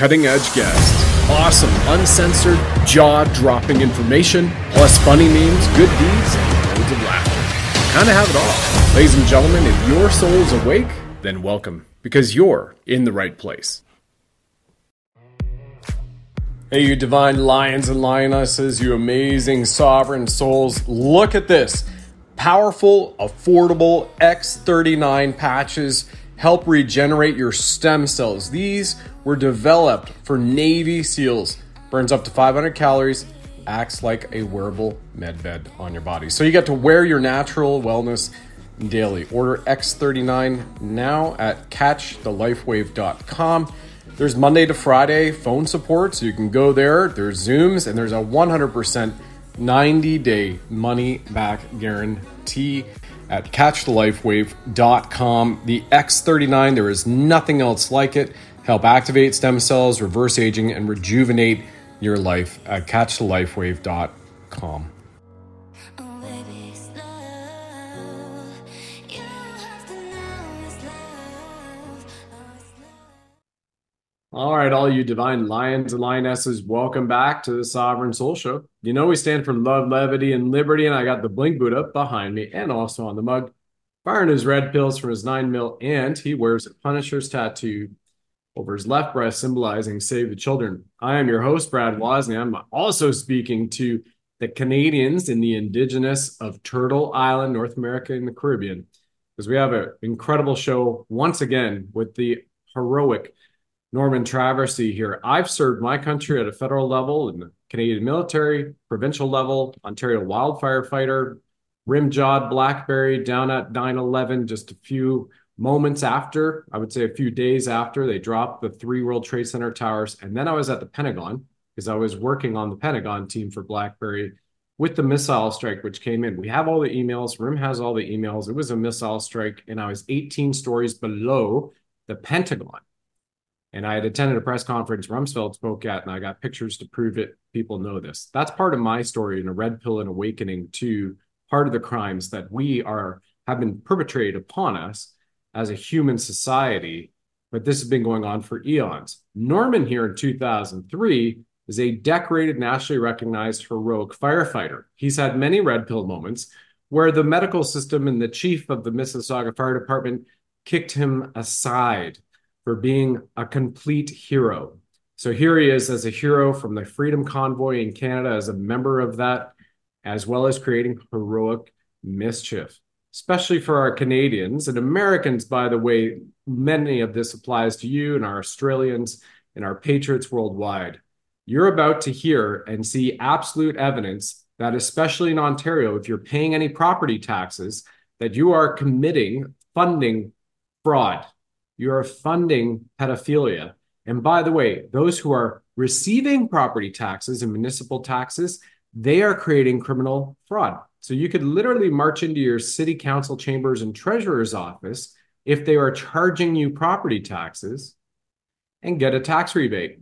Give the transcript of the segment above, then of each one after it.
cutting edge guests, awesome, uncensored, jaw dropping information, plus funny memes, good deeds, and loads of laughter. Kind of have it all. Ladies and gentlemen, if your soul is awake, then welcome, because you're in the right place. Hey, you divine lions and lionesses, you amazing sovereign souls, look at this. Powerful, affordable X39 patches help regenerate your stem cells. These were developed for Navy SEALs. Burns up to 500 calories, acts like a wearable med bed on your body. So you get to wear your natural wellness daily. Order X39 now at catchthelifewave.com. There's Monday to Friday phone support, so you can go there. There's Zooms, and there's a 100% 90 day money back guarantee at catchthelifewave.com. The X39, there is nothing else like it. Help activate stem cells, reverse aging, and rejuvenate your life at catchthelifewave.com. All right, all you divine lions and lionesses, welcome back to the Sovereign Soul Show. You know we stand for love, levity, and liberty, and I got the Blink Buddha behind me and also on the mug, firing his red pills from his nine mil, and he wears a Punisher's tattoo over his left breast, symbolizing "Save the Children." I am your host, Brad Wozny. I'm also speaking to the Canadians and the Indigenous of Turtle Island, North America, and the Caribbean, because we have an incredible show once again with the heroic Norman Traversy here. I've served my country at a federal level in the Canadian military, provincial level, Ontario wildfire fighter, rim-jawed Blackberry down at 9-11 just a few moments after, I would say a few days after they dropped the three World Trade Center towers. And then I was at the Pentagon because I was working on the Pentagon team for Blackberry with the missile strike, which came in. We have all the emails. RIM has all the emails. It was a missile strike, and I was 18 stories below the Pentagon. And I had attended a press conference Rumsfeld spoke at, and I got pictures to prove it. People know this. That's part of my story in a red pill and awakening to part of the crimes that we are have been perpetrated upon us as a human society. But this has been going on for eons. Norman here in 2003 is a decorated, nationally recognized heroic firefighter. He's had many red pill moments where the medical system and the chief of the Mississauga Fire Department kicked him aside for being a complete hero. So here he is as a hero from the Freedom Convoy in Canada, as a member of that, as well as creating heroic mischief, especially for our Canadians and Americans, by the way. Many of this applies to you and our Australians and our patriots worldwide. You're about to hear and see absolute evidence that, especially in Ontario, if you're paying any property taxes, that you are committing funding fraud you're funding pedophilia. And by the way, those who are receiving property taxes and municipal taxes, they are creating criminal fraud. So you could literally march into your city council chambers and treasurer's office if they are charging you property taxes and get a tax rebate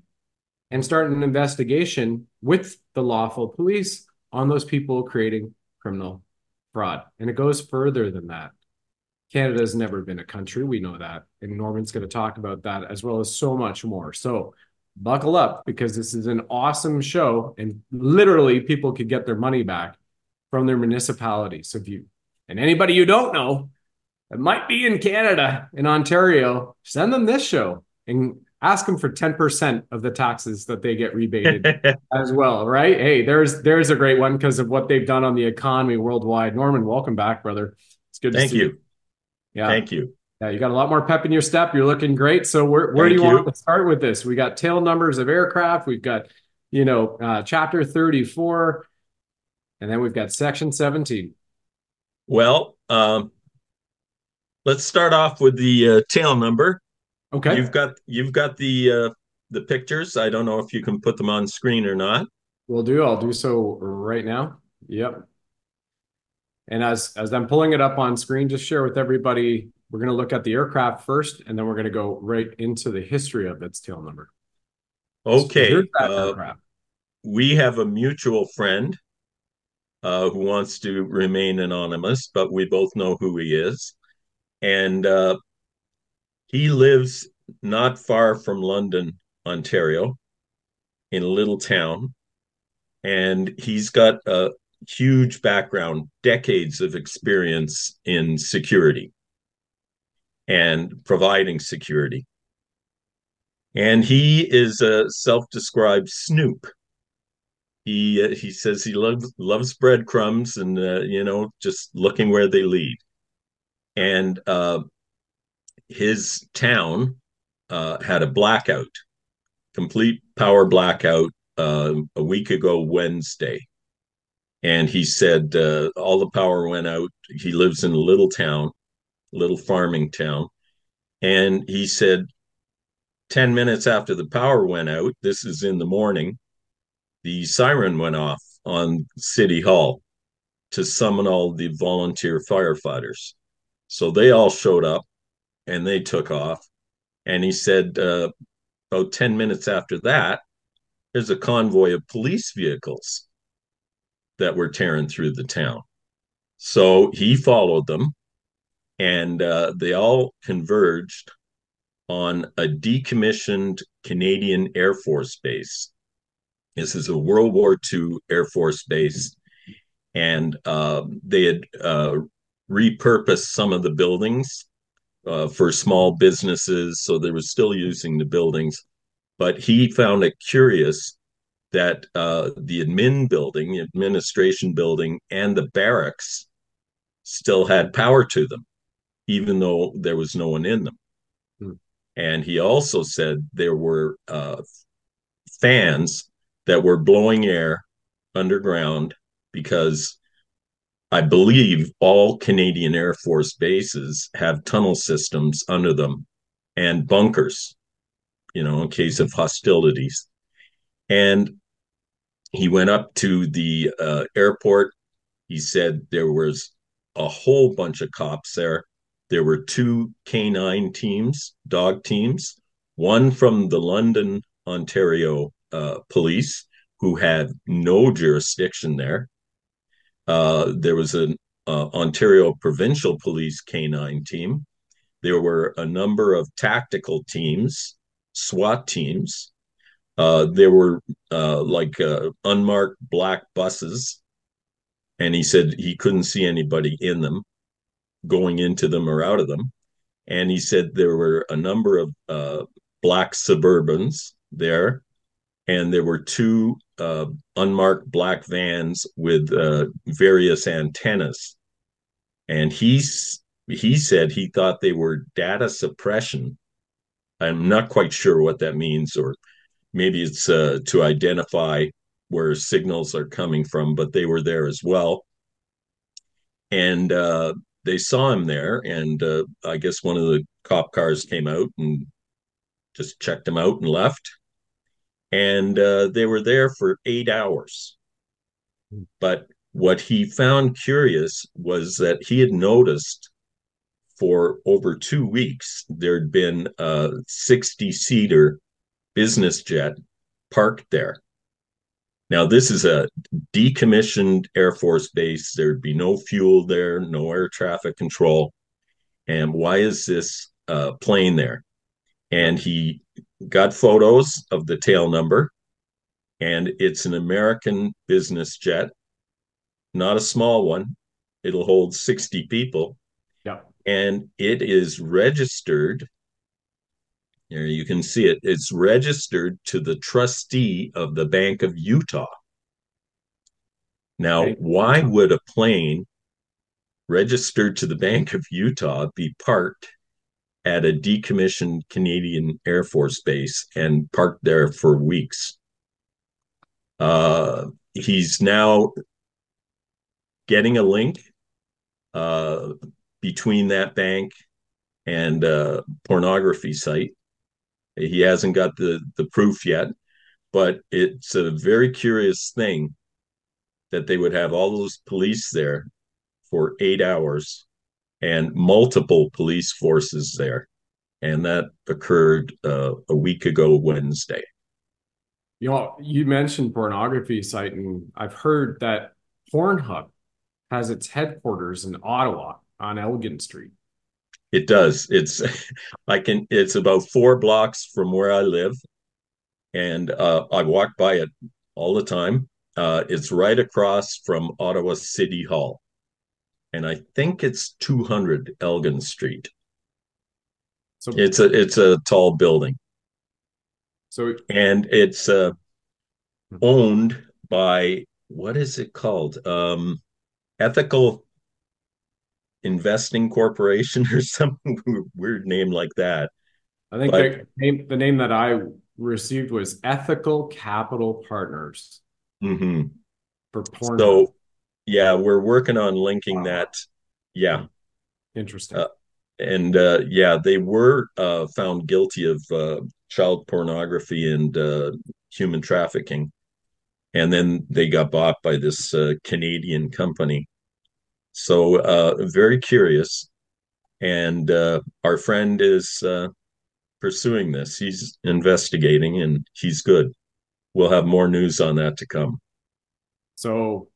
and start an investigation with the lawful police on those people creating criminal fraud. And it goes further than that. Canada has never been a country. We know that. And Norman's going to talk about that as well as so much more. So buckle up because this is an awesome show. And literally, people could get their money back from their municipality. So if you, and anybody you don't know that might be in Canada, in Ontario, send them this show and ask them for 10% of the taxes that they get rebated as well. Right. Hey, there's, there's a great one because of what they've done on the economy worldwide. Norman, welcome back, brother. It's good to Thank see you. you. Yeah. Thank you. Yeah, you got a lot more pep in your step. You're looking great. So where, where do you, you, want to start with this? We got tail numbers of aircraft. We've got, you know, uh, chapter 34, and then we've got section 17. Well, um, let's start off with the uh, tail number. Okay. You've got you've got the uh, the pictures. I don't know if you can put them on screen or not. We'll do. I'll do so right now. Yep. And as as I'm pulling it up on screen, just share with everybody, we're going to look at the aircraft first, and then we're going to go right into the history of its tail number. Okay. So uh, we have a mutual friend uh, who wants to remain anonymous, but we both know who he is. And uh, he lives not far from London, Ontario, in a little town. And he's got a huge background, decades of experience in security and providing security. And he is a self-described snoop. He uh, he says he loves loves breadcrumbs and uh, you know just looking where they lead. And uh, his town uh, had a blackout, complete power blackout uh, a week ago Wednesday. And he said uh, all the power went out. He lives in a little town, little farming town. And he said 10 minutes after the power went out, this is in the morning, the siren went off on City Hall to summon all the volunteer firefighters. So they all showed up and they took off. And he said, uh, about 10 minutes after that, there's a convoy of police vehicles that were tearing through the town. So he followed them and uh, they all converged on a decommissioned Canadian Air Force base. This is a World War II Air Force base, and uh, they had uh, repurposed some of the buildings uh, for small businesses, so they were still using the buildings. But he found it curious that uh, the admin building, the administration building, and the barracks still had power to them, even though there was no one in them. Hmm. And he also said there were uh, fans that were blowing air underground because I believe all Canadian Air Force bases have tunnel systems under them and bunkers, you know, in case of hostilities. And he went up to the uh, airport. He said there was a whole bunch of cops there. There were two canine teams, dog teams, one from the London, Ontario uh, police, who had no jurisdiction there. Uh, there was an uh, Ontario Provincial Police canine team. There were a number of tactical teams, SWAT teams. Uh, there were uh, like uh, unmarked black buses, and he said he couldn't see anybody in them, going into them or out of them. And he said there were a number of uh, black Suburbans there, and there were two uh, unmarked black vans with various antennas. And he's he said he thought they were data suppression. I'm not quite sure what that means, or maybe it's uh, to identify where signals are coming from, but they were there as well. And uh, they saw him there, and uh, I guess one of the cop cars came out and just checked him out and left and uh, they were there for eight hours. But what he found curious was that he had noticed for over two weeks there'd been a 60 seater business jet parked there. Now, this is a decommissioned Air Force base. There'd be no fuel there, no air traffic control. And why is this uh, plane there? And he got photos of the tail number, and it's an American business jet, not a small one. It'll hold 60 people. Yeah. And it is registered. There you can see it. It's registered to the trustee of the Bank of Utah. Now, why would a plane registered to the Bank of Utah be parked at a decommissioned Canadian Air Force base and parked there for weeks. Uh, he's now getting a link uh, between that bank and a pornography site. He hasn't got the, the proof yet, but it's a very curious thing that they would have all those police there for eight hours and multiple police forces there. And that occurred uh, a week ago Wednesday. You know, you mentioned pornography site, and I've heard that Pornhub has its headquarters in Ottawa on Elgin Street. It does. It's I can. It's about four blocks from where I live, and uh, I walk by it all the time. Uh, it's right across from Ottawa City Hall, and I think it's 200 Elgin Street. So, It's a it's a tall building, so and it's uh, owned by what is it called? Um, Ethical Investing Corporation or something weird name like that. I think But the name the name that I received was Ethical Capital Partners mhm. for porn. so yeah, we're working on linking that. Yeah, Interesting. uh, and uh, yeah, they were uh, found guilty of uh, child pornography and uh, human trafficking, and then they got bought by this uh, Canadian company. So uh, very curious, and uh, our friend is uh, pursuing this. He's investigating, and he's good. We'll have more news on that to come. So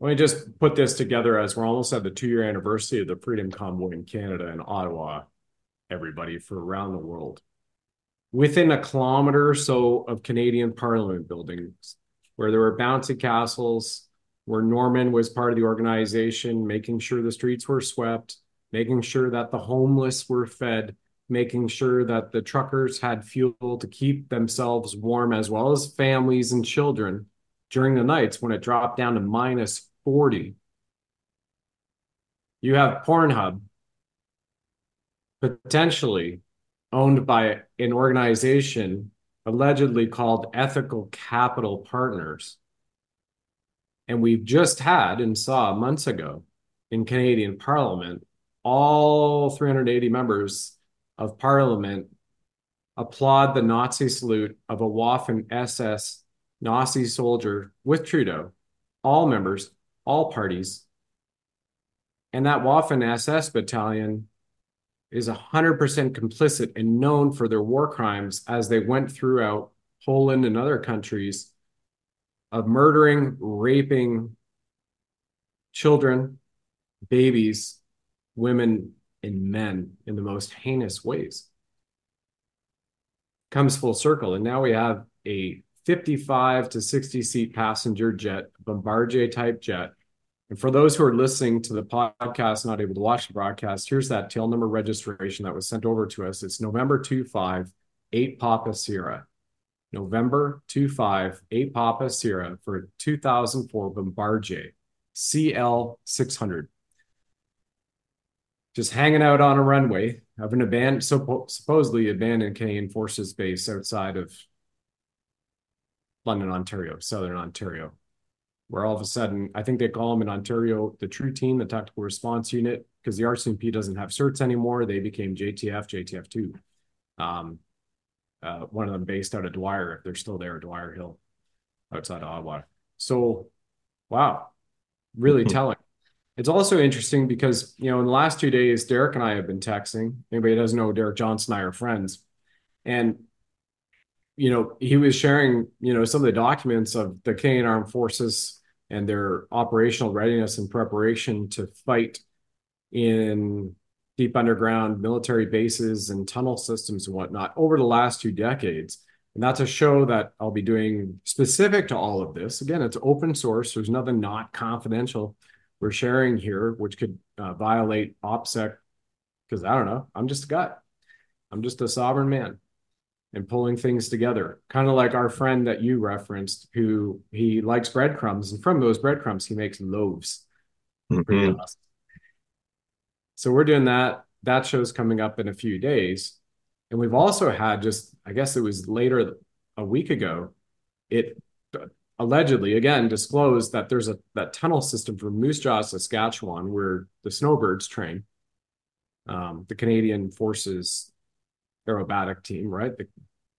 let me just put this together as we're almost at the two year anniversary of the Freedom Convoy in Canada and Ottawa, everybody for around the world. Within a kilometer or so of Canadian Parliament buildings, where there were bouncy castles, where Norman was part of the organization, making sure the streets were swept, making sure that the homeless were fed, making sure that the truckers had fuel to keep themselves warm, as well as families and children during the nights when it dropped down to minus 40. You have Pornhub potentially owned by an organization allegedly called Ethical Capital Partners. And we've just had and saw months ago in Canadian Parliament all 380 members of Parliament applaud the Nazi salute of a Waffen SS Nazi soldier with Trudeau, all members, all parties. And that Waffen SS battalion is 100% complicit and known for their war crimes as they went throughout Poland and other countries of murdering, raping children, babies, women, and men in the most heinous ways. Comes full circle. And now we have a 55 to 60 seat passenger jet, Bombardier type jet. And for those who are listening to the podcast, not able to watch the broadcast, here's that tail number registration that was sent over to us. It's November 25, 8 Papa Sierra. November 25, 8 Papa Sierra for 2004 Bombardier CL 600. Just hanging out on a runway of an abandoned, supposedly abandoned Canadian Forces base outside of London, Ontario, Southern Ontario, where all of a sudden, I think they call them in Ontario the True Team, the Tactical Response Unit, because the RCMP doesn't have certs anymore. They became JTF, JTF2. Um, uh, one of them based out of Dwyer, if they're still there, Dwyer Hill, outside of Ottawa. So, wow, really telling. It's also interesting because, you know, in the last two days, Derek and I have been texting. Anybody doesn't know Derek Johnson and I are friends. And you know, he was sharing, you know, some of the documents of the Canadian Armed Forces and their operational readiness and preparation to fight in deep underground military bases and tunnel systems and whatnot over the last two decades. And that's a show that I'll be doing specific to all of this. Again, it's open source. There's nothing not confidential we're sharing here, which could uh, violate OPSEC. Because I don't know, I'm just a guy. I'm just a sovereign man and pulling things together. Kind of like our friend that you referenced, who he likes breadcrumbs, and from those breadcrumbs, he makes loaves. Mm-hmm. So we're doing that. That show's coming up in a few days. And we've also had just, I guess it was later a week ago, it allegedly again disclosed that there's a that tunnel system from Moose Jaw, Saskatchewan, where the snowbirds train. Um, the Canadian Forces aerobatic team, right? The,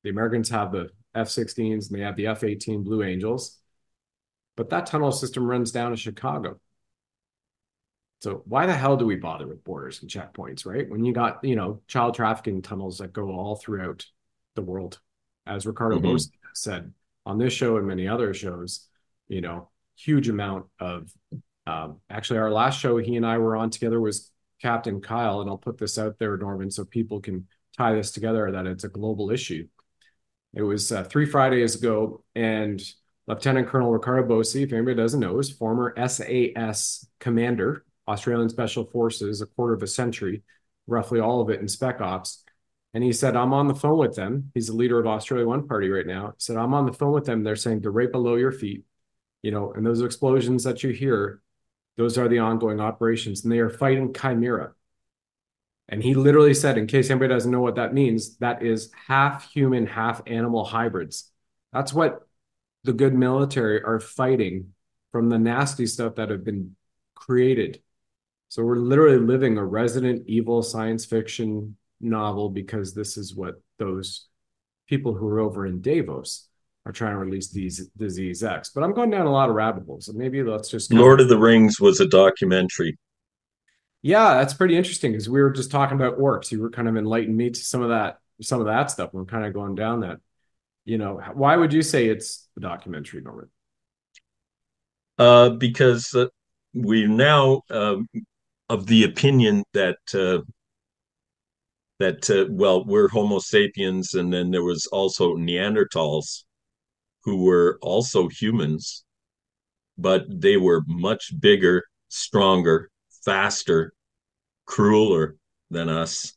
the Americans have the F 16s and they have the F 18 Blue Angels, but that tunnel system runs down to Chicago. So why the hell do we bother with borders and checkpoints, right? When you got, you know, child trafficking tunnels that go all throughout the world, as Ricardo mm-hmm. said on this show and many other shows, you know, huge amount of um, actually our last show he and I were on together was Captain Kyle, and I'll put this out there, Norman, so people can tie this together that it's a global issue. It was uh, three Fridays ago, and Lieutenant Colonel Ricardo Bosi, if anybody doesn't know, is former SAS commander, Australian Special Forces, a quarter of a century, roughly all of it in Spec Ops. And he said, I'm on the phone with them. He's the leader of Australia One Party right now. He said, I'm on the phone with them. They're saying they're right below your feet, you know, and those explosions that you hear, those are the ongoing operations, and they are fighting Chimera. And he literally said, in case anybody doesn't know what that means, that is half human, half animal hybrids. That's what the good military are fighting from the nasty stuff that have been created. So we're literally living a Resident Evil science fiction novel because this is what those people who are over in Davos are trying to release these disease X. But I'm going down a lot of rabbit holes. So maybe let's just Lord of the Rings was a documentary. Yeah, that's pretty interesting because we were just talking about orcs. You were kind of enlightening me to some of that, some of that stuff. We're kind of going down that. You know, why would you say it's a documentary, Norman? Uh, because uh, we're now uh, of the opinion that uh, that uh, well, we're Homo sapiens, and then there was also Neanderthals, who were also humans, but they were much bigger, stronger, faster, crueler than us,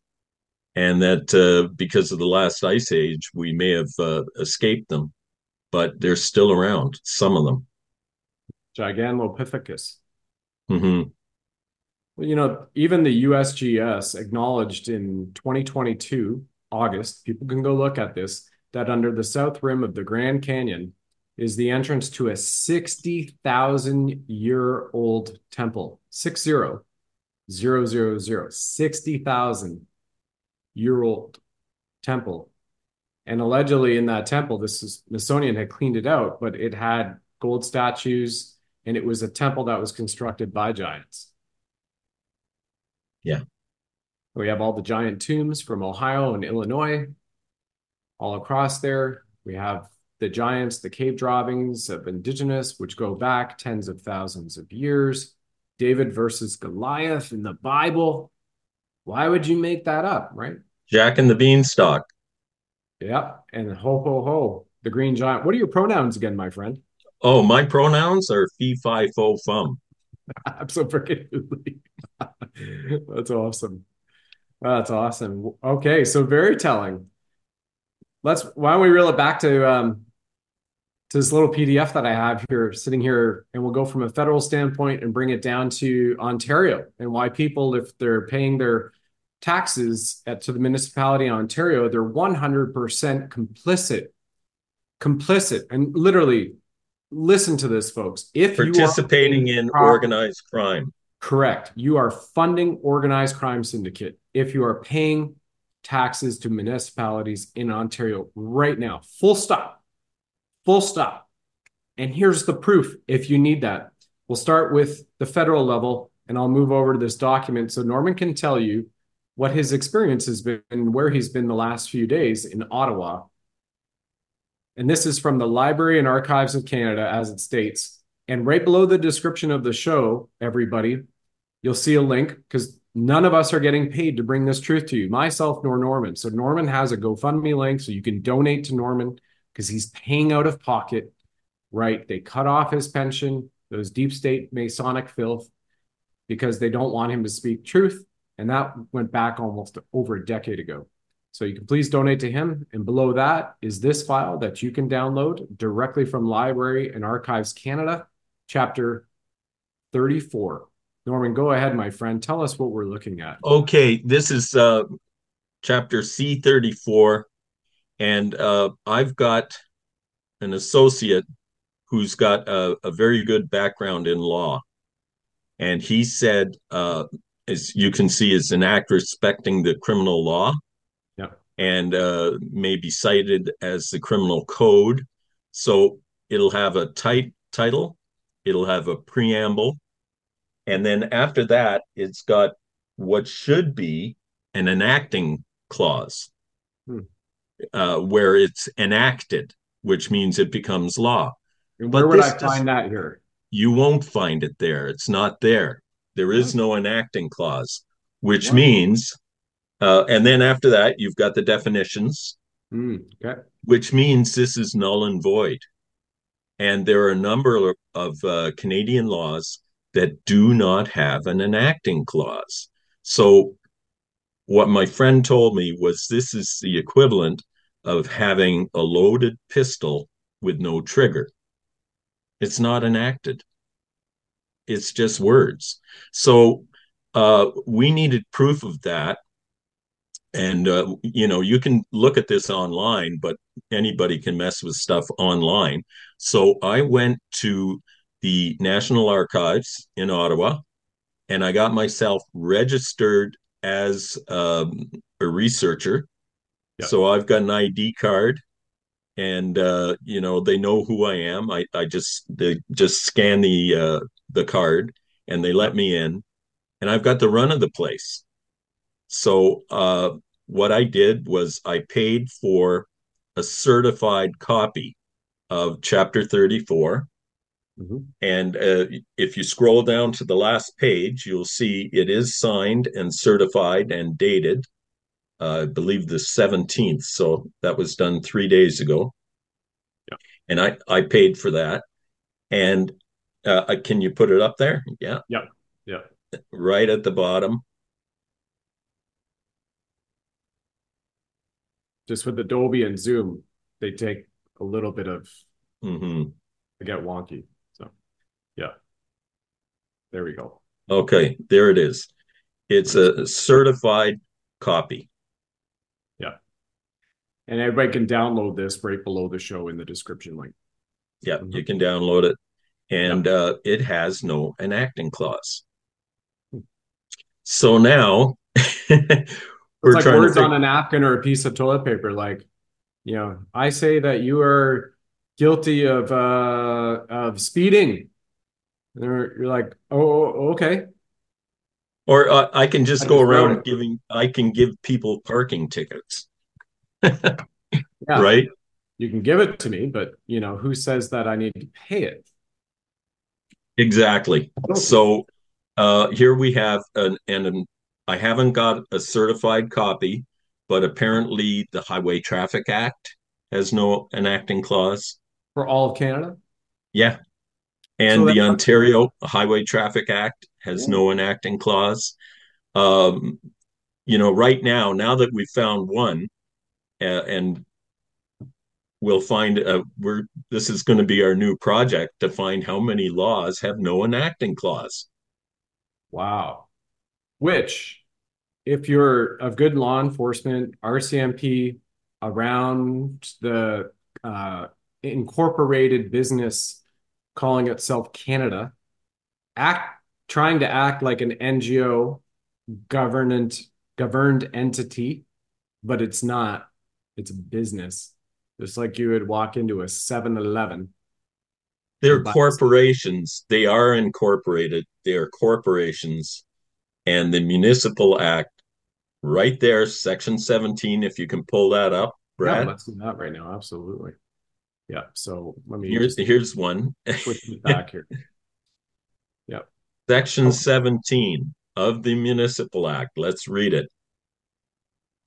and that uh, because of the last ice age, we may have uh, escaped them, but they're still around. Some of them. Gigantopithecus. Mm-hmm. You know, even the USGS acknowledged in 2022 August. People can go look at this. That under the south rim of the Grand Canyon is the entrance to a 60,000 year old temple. Six zero zero zero zero, 60,000 year old temple. And allegedly in that temple, this is Smithsonian had cleaned it out, but it had gold statues and it was a temple that was constructed by giants. Yeah. We have all the giant tombs from Ohio and Illinois all across there. We have the giants, the cave drawings of indigenous, which go back tens of thousands of years. David versus Goliath in the Bible. Why would you make that up, right? Jack and the Beanstalk. Yep. And ho, ho, ho, the green giant. What are your pronouns again, my friend? Oh, my pronouns are fee, fi, fo, fum. Absolutely. That's awesome. That's awesome. Okay, so very telling. Let's why don't we reel it back to um to this little PDF that I have here sitting here, and we'll go from a federal standpoint and bring it down to Ontario and why people, if they're paying their taxes at, to the municipality in Ontario, they're 100% complicit. Complicit. And literally, listen to this, folks. If you participating in property, organized crime, correct, you are funding organized crime syndicate. If you are paying taxes to municipalities in Ontario right now, full stop Full stop. And here's the proof if you need that. We'll start with the federal level and I'll move over to this document so Norman can tell you what his experience has been, and where he's been the last few days in Ottawa. And this is from the Library and Archives of Canada, as it states. And right below the description of the show, everybody, you'll see a link because none of us are getting paid to bring this truth to you, myself nor Norman. So Norman has a GoFundMe link so you can donate to Norman because he's paying out of pocket, right? They cut off his pension, those deep state Masonic filth, because they don't want him to speak truth. And that went back almost over a decade ago. So you can please donate to him. And below that is this file that you can download directly from Library and Archives Canada, chapter 34. Norman, go ahead, my friend. Tell us what we're looking at. Okay, this is uh, chapter C34 and uh, I've got an associate who's got a, a, very good background in law. And he said, uh, as you can see, is an act respecting the criminal law yeah. and uh, may be cited as the criminal code. So it'll have a tight title, it'll have a preamble. And then after that, it's got what should be an enacting clause. Hmm uh, where it's enacted, which means it becomes law. And where but would I find that here? You won't find it there. It's not there. There is no enacting clause, which means, uh, and then after that, you've got the definitions. Mm, okay. which means this is null and void. And there are a number of uh, Canadian laws that do not have an enacting clause. So, what my friend told me was this is the equivalent of having a loaded pistol with no trigger. It's not enacted, it's just words. So, uh, we needed proof of that and uh, you know you can look at this online but anybody can mess with stuff online. So i went to the national archives in ottawa and i got myself registered as um, a researcher. So i've got an id card and uh, you know they know who i am. I, I just they just scan the uh, the card and they let me in and i've got the run of the place so uh, what I did was I paid for a certified copy of Chapter 34. Mm-hmm. And uh, if you scroll down to the last page, you'll see it is signed and certified and dated, uh, I believe the 17th. So that was done three days ago. Yeah. And I, I paid for that. And uh, can you put it up there? Yeah. Yeah. Yeah. Right at the bottom. Just with Adobe and Zoom, they take a little bit of mm-hmm. to get wonky. So, yeah, there we go. Okay, there it is. It's a certified copy. Yeah, and everybody can download this right below the show in the description link. Yeah, mm-hmm. you can download it, and yeah. uh, it has no enacting clause. Hmm. So now It's like words on a napkin or a piece of toilet paper. Like, you know, I say that you are guilty of uh of speeding. And you're like, oh, okay. Or uh, I can just I go just around giving. I can give people parking tickets. yeah. Right. You can give it to me, but you know who says that I need to pay it? Exactly. So uh, here we have an, and an I haven't got a certified copy, but apparently the Highway Traffic Act has no enacting clause for all of Canada. Yeah, and so the Ontario Highway Traffic Act has yeah. no enacting clause. Um, you know, right now, now that we've found one, uh, and we'll find uh, we're this is going to be our new project to find how many laws have no enacting clause. Wow, which if you're of good law enforcement, RCMP around the uh, incorporated business calling itself Canada, act trying to act like an NGO government governed entity, but it's not. It's a business. Just like you would walk into a 7-Eleven. They're corporations. They are incorporated. They are corporations. And the Municipal Act right there, section 17, if you can pull that up, Brad. Yeah, let's do that right now. Absolutely. Yeah. So let me here's here's one. Back here. Yep. Section oh. 17 of the Municipal Act. Let's read it.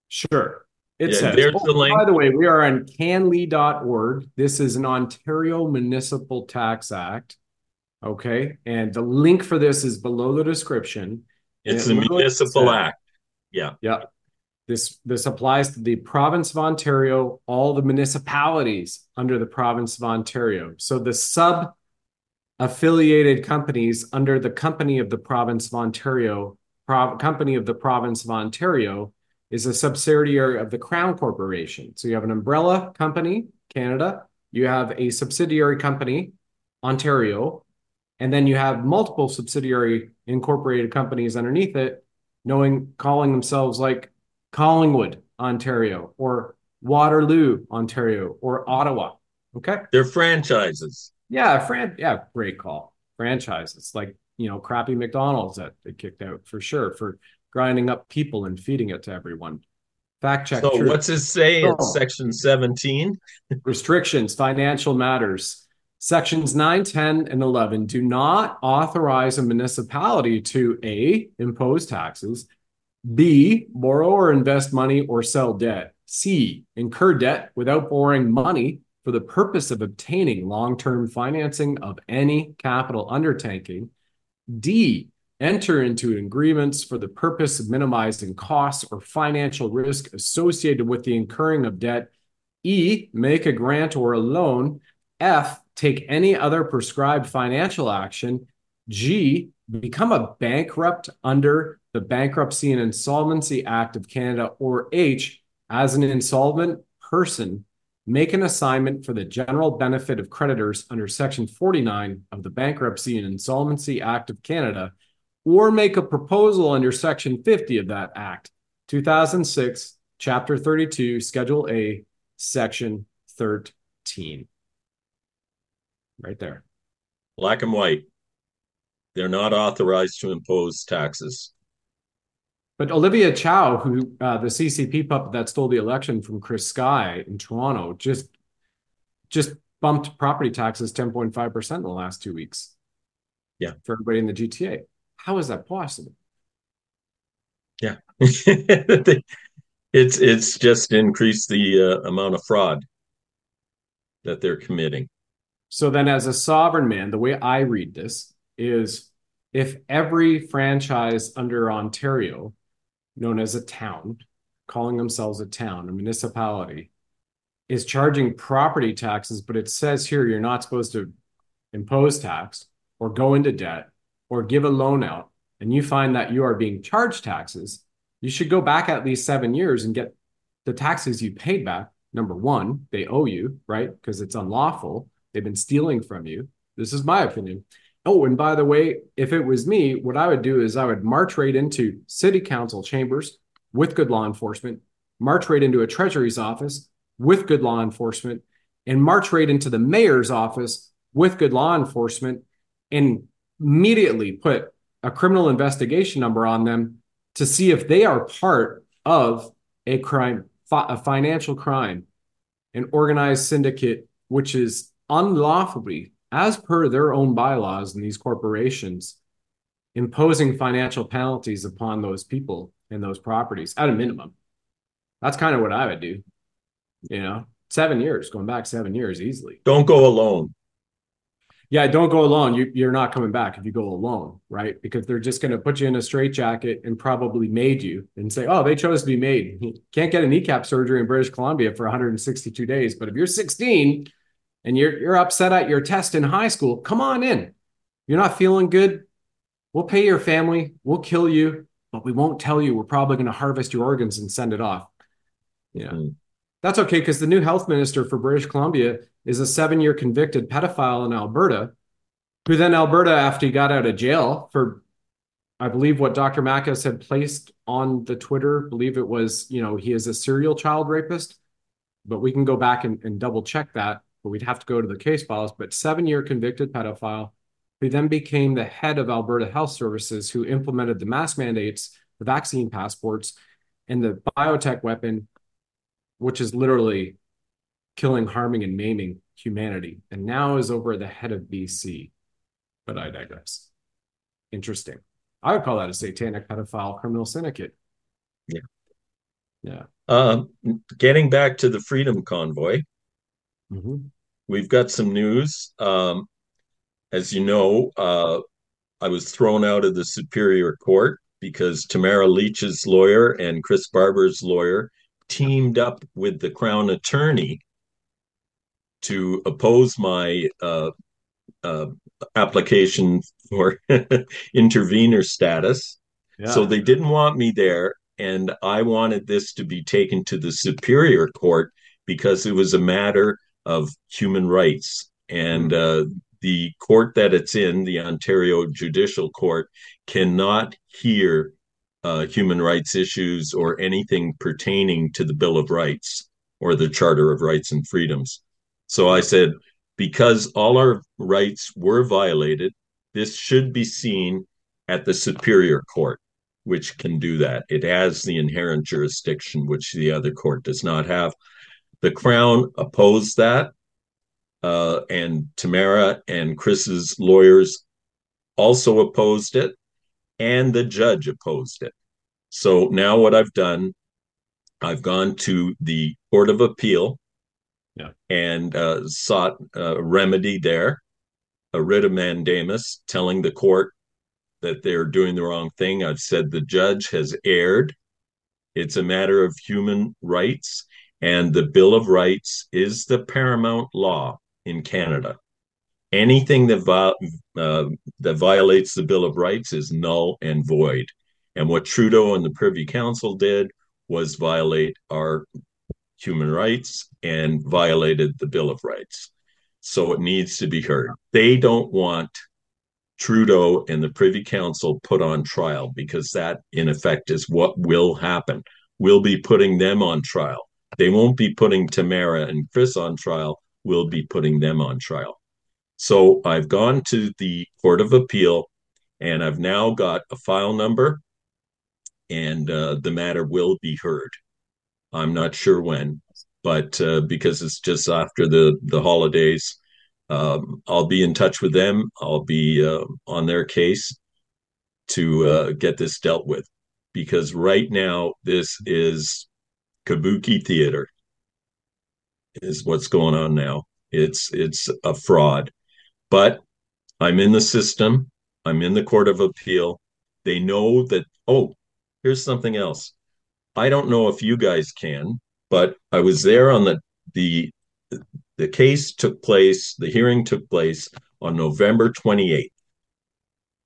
Sure. It yeah, says, there's oh, the link. by the way, we are on canlii.org. This is an Ontario Municipal Tax Act. Okay. And the link for this is below the description. It's the Municipal said, Act. Yeah. Yeah. This this applies to the province of Ontario, all the municipalities under the province of Ontario. So the sub affiliated companies under the company of the province of Ontario, Pro- company of the province of Ontario is a subsidiary of the Crown Corporation. So you have an umbrella company, Canada, you have a subsidiary company, Ontario, and then you have multiple subsidiary incorporated companies underneath it knowing calling themselves like Collingwood, Ontario, or Waterloo, Ontario, or Ottawa. Okay. They're franchises. Yeah, fran yeah, great call. Franchises like you know, crappy McDonald's that they kicked out for sure for grinding up people and feeding it to everyone. Fact check. So what's it say in oh. section 17? Restrictions, financial matters. Sections 9, 10, and 11 do not authorize a municipality to A, impose taxes, B, borrow or invest money or sell debt, C, incur debt without borrowing money for the purpose of obtaining long term financing of any capital undertaking. D, enter into agreements for the purpose of minimizing costs or financial risk associated with the incurring of debt. E, make a grant or a loan. F, take any other prescribed financial action. G, become a bankrupt under the Bankruptcy and Insolvency Act of Canada. Or H, as an insolvent person, make an assignment for the general benefit of creditors under Section 49 of the Bankruptcy and Insolvency Act of Canada, or make a proposal under Section 50 of that Act, 2006, Chapter 32, Schedule A, Section 13. Right there. Black and white. They're not authorized to impose taxes. But Olivia Chow, who uh, the CCP puppet that stole the election from Chris Sky in Toronto, just just bumped property taxes 10.5% in the last two weeks. Yeah. For everybody in the GTA. How is that possible? Yeah. it's it's just increased the uh, amount of fraud that they're committing. So then as a sovereign man, the way I read this is if every franchise under Ontario known as a town, calling themselves a town, a municipality, is charging property taxes, but it says here you're not supposed to impose tax or go into debt or give a loan out, and you find that you are being charged taxes, you should go back at least seven years and get the taxes you paid back. Number one, they owe you, right? Because it's unlawful. They've been stealing from you. This is my opinion. Oh, and by the way, if it was me, what I would do is I would march right into city council chambers with good law enforcement, march right into a treasury's office with good law enforcement, and march right into the mayor's office with good law enforcement and immediately put a criminal investigation number on them to see if they are part of a crime, a financial crime, an organized syndicate, which is unlawfully as per their own bylaws in these corporations, imposing financial penalties upon those people and those properties at a minimum. That's kind of what I would do. You know, seven years, going back seven years easily. Don't go alone. Yeah, don't go alone. You, you're not coming back if you go alone, right? Because they're just going to put you in a straitjacket and probably made you and say, oh, they chose to be made. You can't get a kneecap surgery in British Columbia for 162 days. But if you're 16 and you're you're upset at your test in high school, come on in. You're not feeling good. We'll pay your family. We'll kill you, but we won't tell you. We're probably going to harvest your organs and send it off. Yeah. Mm. That's okay because the new health minister for British Columbia is a seven year convicted pedophile in Alberta, who then Alberta, after he got out of jail for, I believe what Dr. Makis had placed on the Twitter, believe it was, you know, he is a serial child rapist, but we can go back and, and double check that but we'd have to go to the case files. But seven year convicted pedophile who then became the head of Alberta Health Services, who implemented the mask mandates, the vaccine passports, and the biotech weapon, which is literally killing, harming, and maiming humanity, and now is over the head of BC. But I digress. Interesting. I would call that a satanic pedophile criminal syndicate. Yeah. Yeah. Um, getting back to the Freedom Convoy, Mm-hmm. We've got some news. Um, as you know, uh, I was thrown out of the Superior Court because Tamara Lich,'s lawyer and Chris Barber's lawyer teamed up with the Crown Attorney to oppose my uh, uh, application for intervener status. Yeah. So they didn't want me there. And I wanted this to be taken to the Superior Court because it was a matter of human rights. And uh, the court that it's in, the Ontario Judicial Court, cannot hear uh, human rights issues or anything pertaining to the Bill of Rights or the Charter of Rights and Freedoms. So I said, because all our rights were violated, this should be seen at the Superior Court, which can do that. It has the inherent jurisdiction, which the other court does not have. The Crown opposed that, uh, and Tamara and Chris's lawyers also opposed it, and the judge opposed it. So now what I've done, I've gone to the Court of Appeal Yeah. and uh, sought a remedy there, a writ of mandamus, telling the court that they're doing the wrong thing. I've said the judge has erred. It's a matter of human rights, and the Bill of Rights is the paramount law in Canada. Anything that uh, that violates the Bill of Rights is null and void. And what Trudeau and the Privy Council did was violate our human rights and violated the Bill of Rights. So it needs to be heard. They don't want Trudeau and the Privy Council put on trial because that, in effect, is what will happen. We'll be putting them on trial. They won't be putting Tamara and Chris on trial. We'll be putting them on trial. So I've gone to the Court of Appeal and I've now got a file number and uh, the matter will be heard. I'm not sure when, but uh, because it's just after the, the holidays, um, I'll be in touch with them. I'll be uh, on their case to uh, get this dealt with because right now this is kabuki theater is what's going on now. It's it's a fraud, but I'm in the system. I'm in the court of appeal. They know that. Oh, here's something else. I don't know if you guys can, but I was there on the the the case took place, the hearing took place on November 28th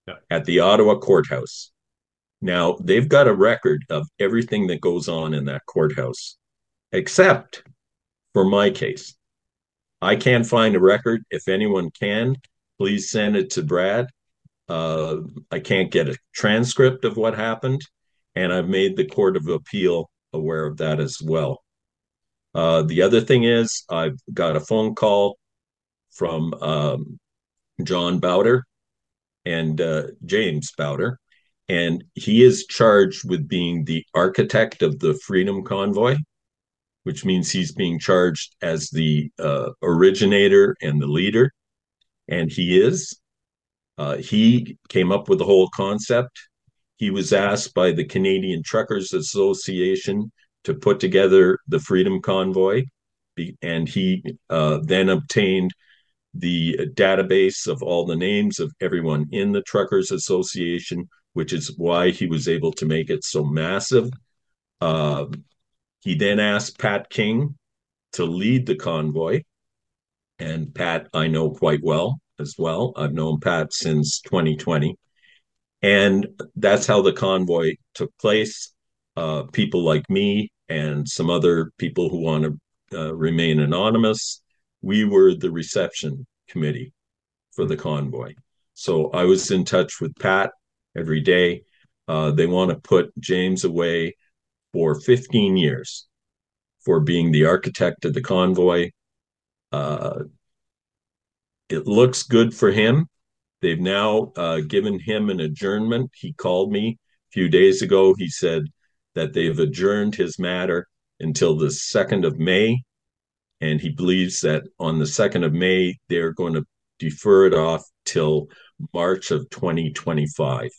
yeah. at the Ottawa courthouse. Now, they've got a record of everything that goes on in that courthouse, except for my case. I can't find a record. If anyone can, please send it to Brad. Uh, I can't get a transcript of what happened, and I've made the Court of Appeal aware of that as well. Uh, the other thing is, I've got a phone call from um, John Bauder and uh, James Bauder, and he is charged with being the architect of the Freedom Convoy, which means he's being charged as the uh, originator and the leader, and he is. Uh, he came up with the whole concept. He was asked by the Canadian Truckers Association to put together the Freedom Convoy, and he uh, then obtained the database of all the names of everyone in the Truckers Association, which is why he was able to make it so massive. Uh, he then asked Pat King to lead the convoy, and Pat I know quite well as well. I've known Pat since 2020. And that's how the convoy took place. Uh, people like me and some other people who want to uh, remain anonymous. We were the reception committee for the convoy. So I was in touch with Pat every day. Uh, they want to put James away for 15 years for being the architect of the convoy. Uh, it looks good for him. They've now uh, given him an adjournment. He called me a few days ago. He said, that they've adjourned his matter until the 2nd of May. And he believes that on the 2nd of May, they're going to defer it off till March of 2025.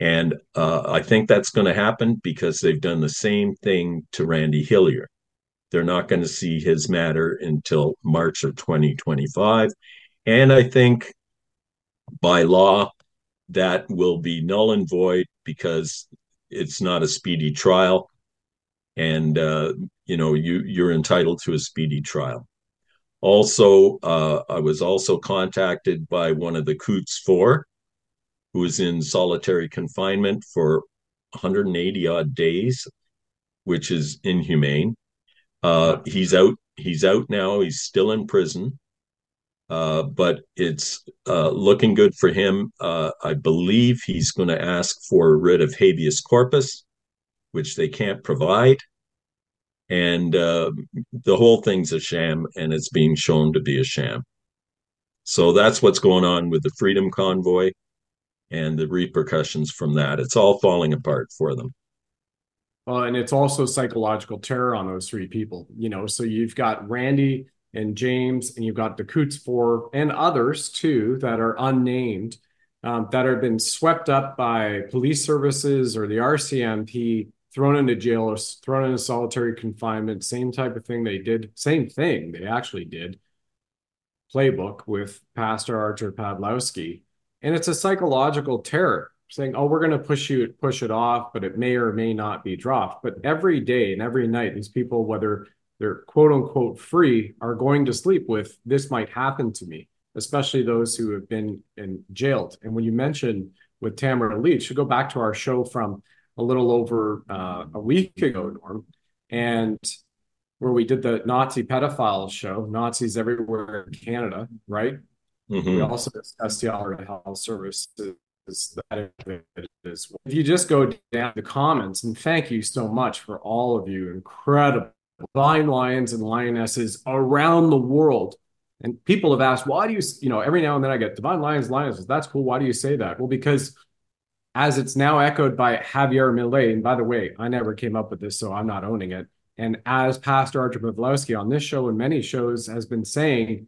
And uh, I think that's going to happen because they've done the same thing to Randy Hillier. They're not going to see his matter until March of 2025. And I think by law, that will be null and void because it's not a speedy trial, and uh, you know you you're entitled to a speedy trial. Also, uh, I was also contacted by one of the Coutts Four, who is in solitary confinement for 180 odd days, which is inhumane. Uh, he's out. He's out now. He's still in prison. Uh, but it's uh, looking good for him. Uh, I believe he's going to ask for a writ of habeas corpus, which they can't provide. And uh, the whole thing's a sham, and it's being shown to be a sham. So that's what's going on with the Freedom Convoy and the repercussions from that. It's all falling apart for them. Well, and it's also psychological terror on those three people. You know, so you've got Randy and James, and you've got the Coutts Four and others too that are unnamed um, that have been swept up by police services or the RCMP thrown into jail or thrown into solitary confinement. Same type of thing they did. Same thing they actually did. Playbook with Pastor Artur Pawlowski, and it's a psychological terror saying, "Oh, we're going to push you push it off, but it may or may not be dropped." But every day and every night, these people, whether they're quote unquote free, are going to sleep with this might happen to me, especially those who have been in jailed. And when you mentioned with Tamara Lich, you go back to our show from a little over uh, a week ago, Norm, and where we did the Nazi pedophile show, Nazis everywhere in Canada, right? Mm-hmm. We also discussed the Alberta Health Services that is if you just go down the comments and thank you so much for all of you incredible divine lions and lionesses around the world. And people have asked why do you you know every now and then i get divine lions lionesses that's cool why do you say that? Well because as it's now echoed by javier milei and by the way i never came up with this so i'm not owning it. And as pastor artur pawlowski on this show and many shows has been saying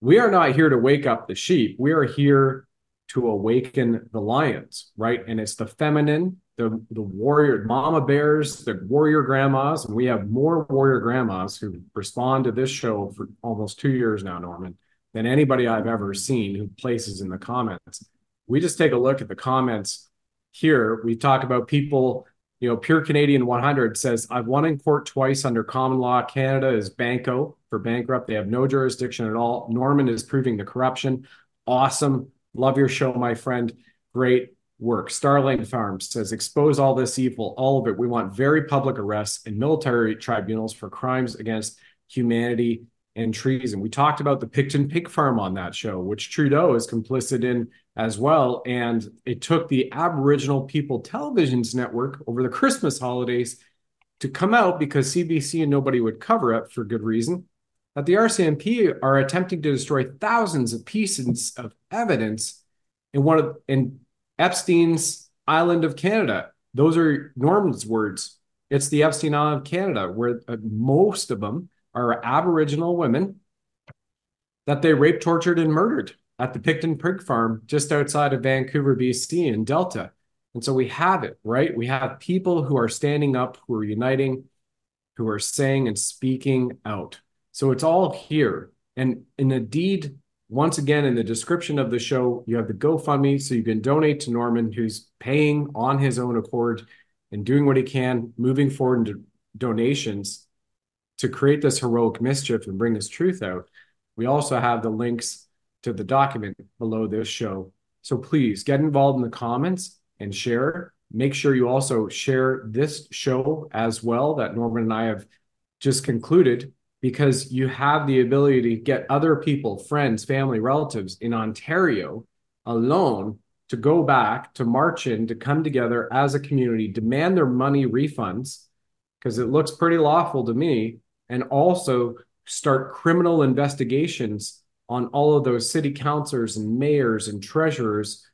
we are not here to wake up the sheep we are here to awaken the lions, right? And it's the feminine, the the warrior mama bears, the warrior grandmas, and we have more warrior grandmas who respond to this show for almost two years now, Norman, than anybody I've ever seen who places in the comments. We just take a look at the comments here. We talk about people, you know, Pure Canadian 100 says, I've won in court twice under common law. Canada is banco for bankrupt. They have no jurisdiction at all. Norman is proving the corruption. Awesome. Love your show, my friend. Great work. Starling Farms says, expose all this evil, all of it. We want very public arrests and military tribunals for crimes against humanity and treason. We talked about the Pickton Pig Farm on that show, which Trudeau is complicit in as well. And it took the Aboriginal People Television's network over the Christmas holidays to come out because CBC and nobody would cover it for good reason that the RCMP are attempting to destroy thousands of pieces of evidence in one of in Epstein's island of Canada. Those are Norman's words. It's the Epstein Island of Canada, where uh, most of them are Aboriginal women that they raped, tortured, and murdered at the Pickton Pig Farm just outside of Vancouver, BC, in Delta. And so we have it, right? We have people who are standing up, who are uniting, who are saying and speaking out. So it's all here. And in deed, once again, in the description of the show, you have the GoFundMe so you can donate to Norman, who's paying on his own accord and doing what he can, moving forward into donations to create this heroic mischief and bring this truth out. We also have the links to the document below this show. So please get involved in the comments and share. Make sure you also share this show as well that Norman and I have just concluded because you have the ability to get other people, friends, family, relatives in Ontario alone to go back, to march in, to come together as a community, demand their money refunds, because it looks pretty lawful to me, and also start criminal investigations on all of those city councilors and mayors and treasurers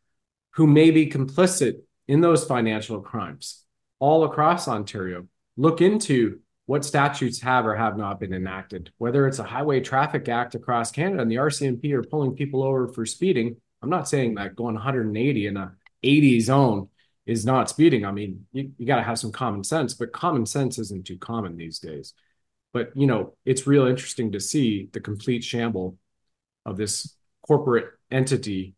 who may be complicit in those financial crimes all across Ontario. Look into what statutes have or have not been enacted, whether it's a highway traffic act across Canada and the RCMP are pulling people over for speeding. I'm not saying that going 180 in a 80 zone is not speeding. I mean, you, you got to have some common sense, but common sense isn't too common these days. But, you know, it's real interesting to see the complete shamble of this corporate entity,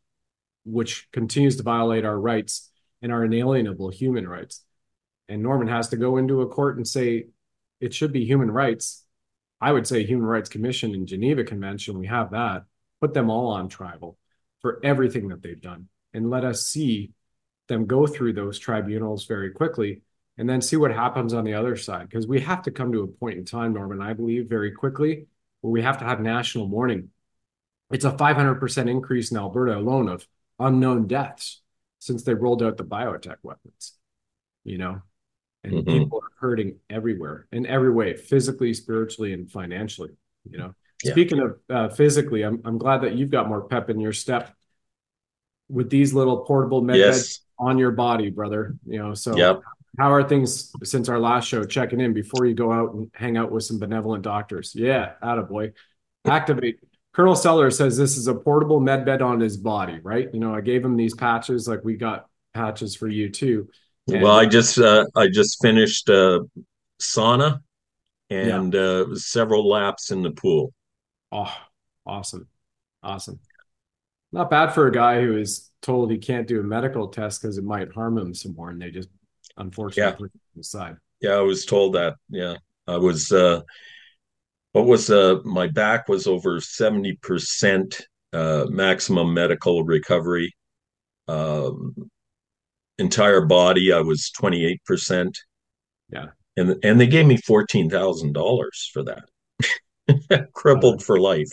which continues to violate our rights and our inalienable human rights. And Norman has to go into a court and say, it should be human rights. I would say Human Rights Commission and Geneva Convention, we have that. Put them all on tribal for everything that they've done and let us see them go through those tribunals very quickly and then see what happens on the other side. Because we have to come to a point in time, Norman, I believe, very quickly, where we have to have national mourning. It's a 500% increase in Alberta alone of unknown deaths since they rolled out the biotech weapons. You know, and mm-hmm. people are hurting everywhere in every way physically spiritually and financially you know yeah. speaking of uh, physically I'm, I'm glad that you've got more pep in your step with these little portable med yes. beds on your body brother you know so yep. how are things since our last show checking in before you go out and hang out with some benevolent doctors yeah boy. activate colonel seller says this is a portable med bed on his body right you know i gave him these patches like we got patches for you too And Well, I just uh, I just finished uh, sauna and uh, several laps in the pool. oh, awesome. Awesome. Not bad for a guy who is told he can't do a medical test because it might harm him some more, and they just Yeah, unfortunately put it aside. yeah, I was told that. Yeah, I was. Uh, what was uh, my back was over seventy percent uh, maximum medical recovery. Um, entire body, I was twenty eight percent, Yeah. and and they gave me fourteen thousand dollars for that. Crippled for life,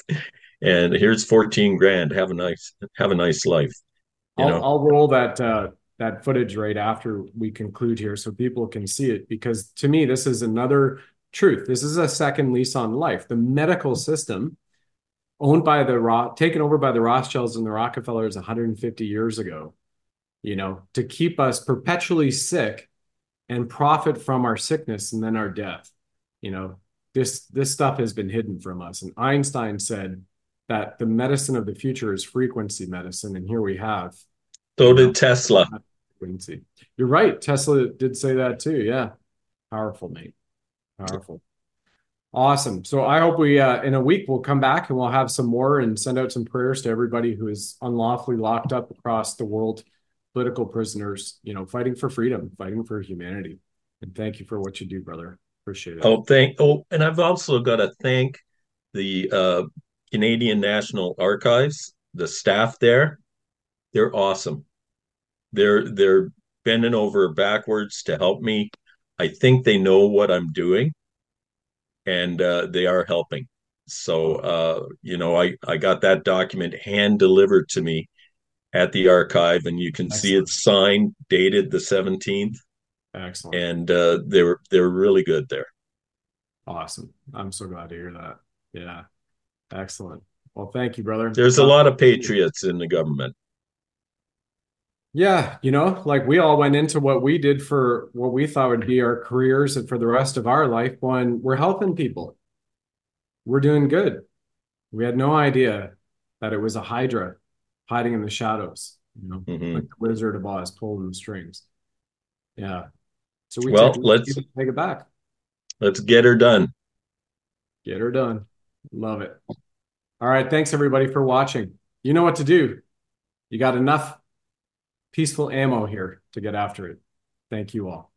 and here's fourteen grand. Have a nice have a nice life. You I'll know. I'll roll that uh that footage right after we conclude here so people can see it because to me this is another truth. This is a second lease on life. The medical system owned by the Ro taken over by the Rothschilds and the Rockefellers 150 years ago, you know, to keep us perpetually sick and profit from our sickness and then our death. You know, this this stuff has been hidden from us. And Einstein said that the medicine of the future is frequency medicine, and here we have, So did know, Tesla. frequency. You're right. Tesla did say that too. Yeah. Powerful, mate. Powerful. Awesome. So I hope we uh in a week we'll come back and we'll have some more and send out some prayers to everybody who is unlawfully locked up across the world, political prisoners, you know, fighting for freedom, fighting for humanity. And thank you for what you do, brother. Appreciate it. Oh, thank. Oh, and I've also got to thank the uh, Canadian National Archives, the staff there. They're awesome. They're they're bending over backwards to help me. I think they know what I'm doing, and uh, they are helping. So, uh, you know, I I got that document hand delivered to me at the archive, and you can see Excellent. it's signed, dated the 17th, Excellent. and uh, they were they're really good there. Awesome. I'm so glad to hear that. Yeah. Excellent. Well, thank you, brother. There's a Uh, lot of patriots in the government. Yeah, you know, like we all went into what we did for what we thought would be our careers and for the rest of our life when we're helping people. We're doing good. We had no idea that it was a Hydra hiding in the shadows, you know, like hmm the Wizard of Oz pulling the strings. Yeah. So we take Well, let's take it back. let's get her done. Get her done. Love it. All right. Thanks everybody for watching. You know what to do. You got enough peaceful ammo here to get after it. Thank you all.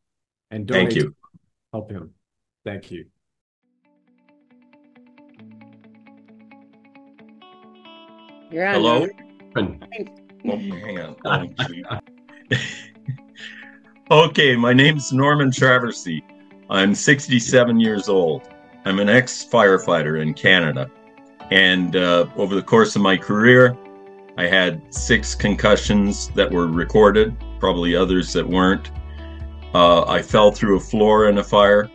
And Thank donate to you. help him. Thank you. You're on, Hello. Norman. Oh, hang on. Oh, okay, my name's Norman Traversy. I'm 67 years old. I'm an ex firefighter in Canada. And uh, over the course of my career, I had six concussions that were recorded, probably others that weren't. Uh, I fell through a floor in a fire.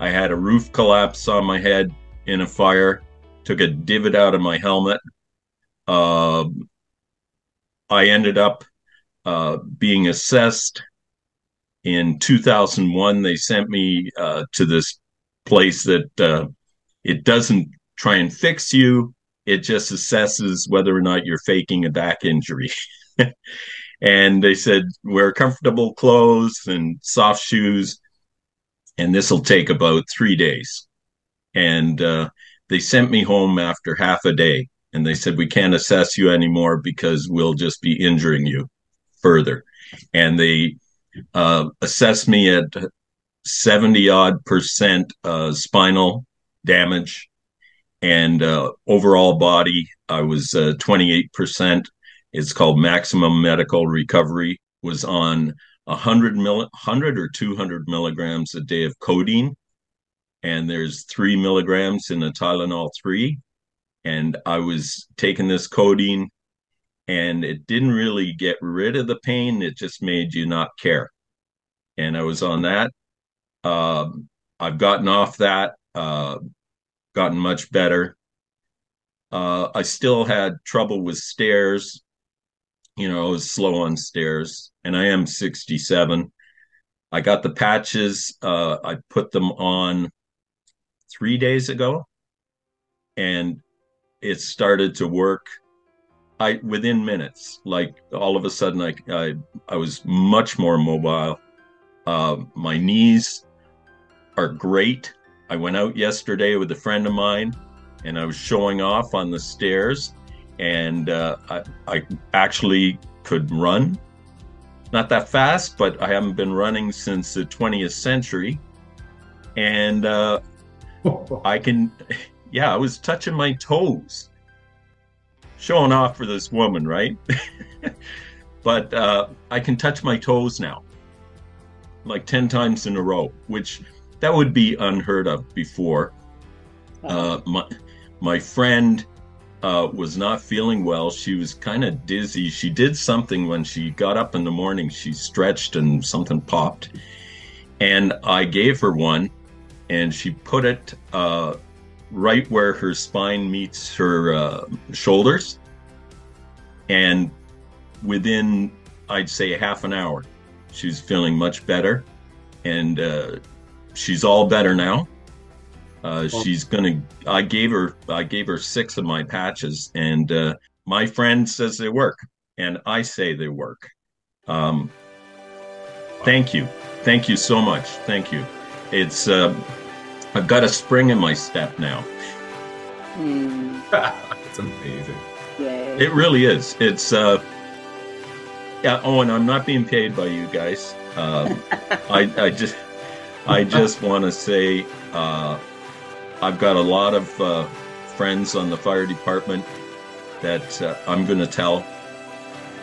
I had a roof collapse on my head in a fire, took a divot out of my helmet. Uh, I ended up uh, being assessed in 2001. They sent me uh, to this place that uh, it doesn't try and fix you, it just assesses whether or not you're faking a back injury. and they said, wear comfortable clothes and soft shoes, and this will take about three days. And uh, they sent me home after half a day. And they said, we can't assess you anymore because we'll just be injuring you further. And they uh, assessed me at 70 odd percent uh, spinal damage. And uh, overall body i was uh, 28% it's called maximum medical recovery. Was on 100 mil- 100 or 200 milligrams a day of codeine. And there's three milligrams in a tylenol 3 and i was taking this codeine and it didn't really get rid of the pain it just made you not care and i was on that um, i've gotten off that uh, gotten much better uh, I still had trouble with stairs. You know, I was slow on stairs, and I am 67. I got the patches. Uh, I put them on three days ago, and it started to work. I within minutes, like all of a sudden, I I, I was much more mobile. Uh, my knees are great. I went out yesterday with a friend of mine, and I was showing off on the stairs, and uh, I I actually could run. Not that fast, but I haven't been running since the 20th century, and uh, I can, yeah, I was touching my toes showing off for this woman, right? but uh, I can touch my toes now, like 10 times in a row, which that would be unheard of before. Uh, my, my friend uh, was not feeling well. She was kind of dizzy. She did something when she got up in the morning. She stretched and something popped. And I gave her one, and she put it uh, right where her spine meets her uh, shoulders. And within, I'd say, half an hour, she's feeling much better. And uh, she's all better now. Uh, she's gonna. I gave her. I gave her six of my patches, and uh, my friend says they work, and I say they work. Um, thank you, thank you so much. Thank you. It's. I've got a spring in my step now. Mm, It's amazing. yay. It really is. It's. Uh, yeah. Oh, and I'm not being paid by you guys. Um, I, I just. I just want to say. Uh, I've got a lot of uh, friends on the fire department that uh, I'm going to tell.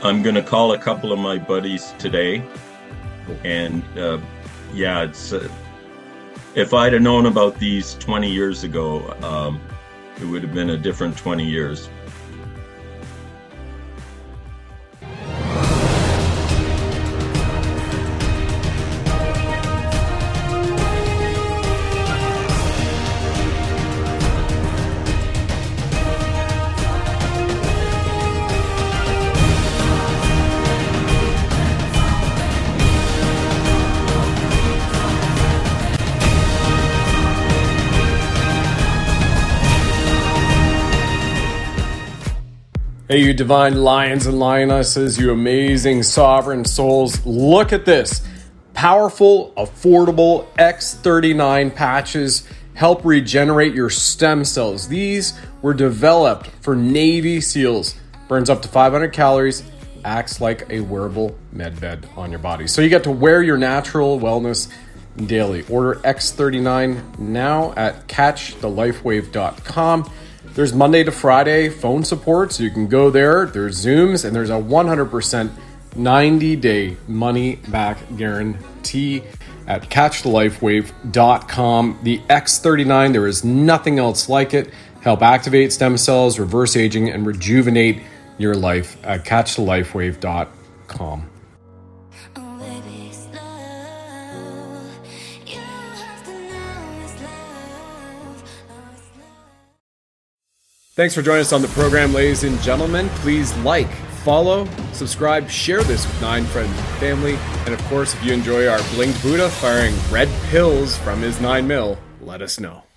I'm going to call a couple of my buddies today, and uh, yeah, it's. Uh, if I'd have known about these 20 years ago, um, it would have been a different 20 years. Hey, you divine lions and lionesses, you amazing sovereign souls. Look at this. Powerful, affordable X39 patches help regenerate your stem cells. These were developed for Navy SEALs. Burns up to 500 calories, acts like a wearable med bed on your body. So you get to wear your natural wellness daily. Order X39 now at catchthelifewave.com. There's Monday to Friday phone support, so you can go there. There's Zooms, and there's a 100% 90 day money back guarantee at catchthelifewave.com. The X39, there is nothing else like it. Help activate stem cells, reverse aging, and rejuvenate your life at catchthelifewave.com. Thanks for joining us on the program, ladies and gentlemen. Please like, follow, subscribe, share this with nine friends and family. And of course, if you enjoy our blinged Buddha firing red pills from his nine mil, let us know.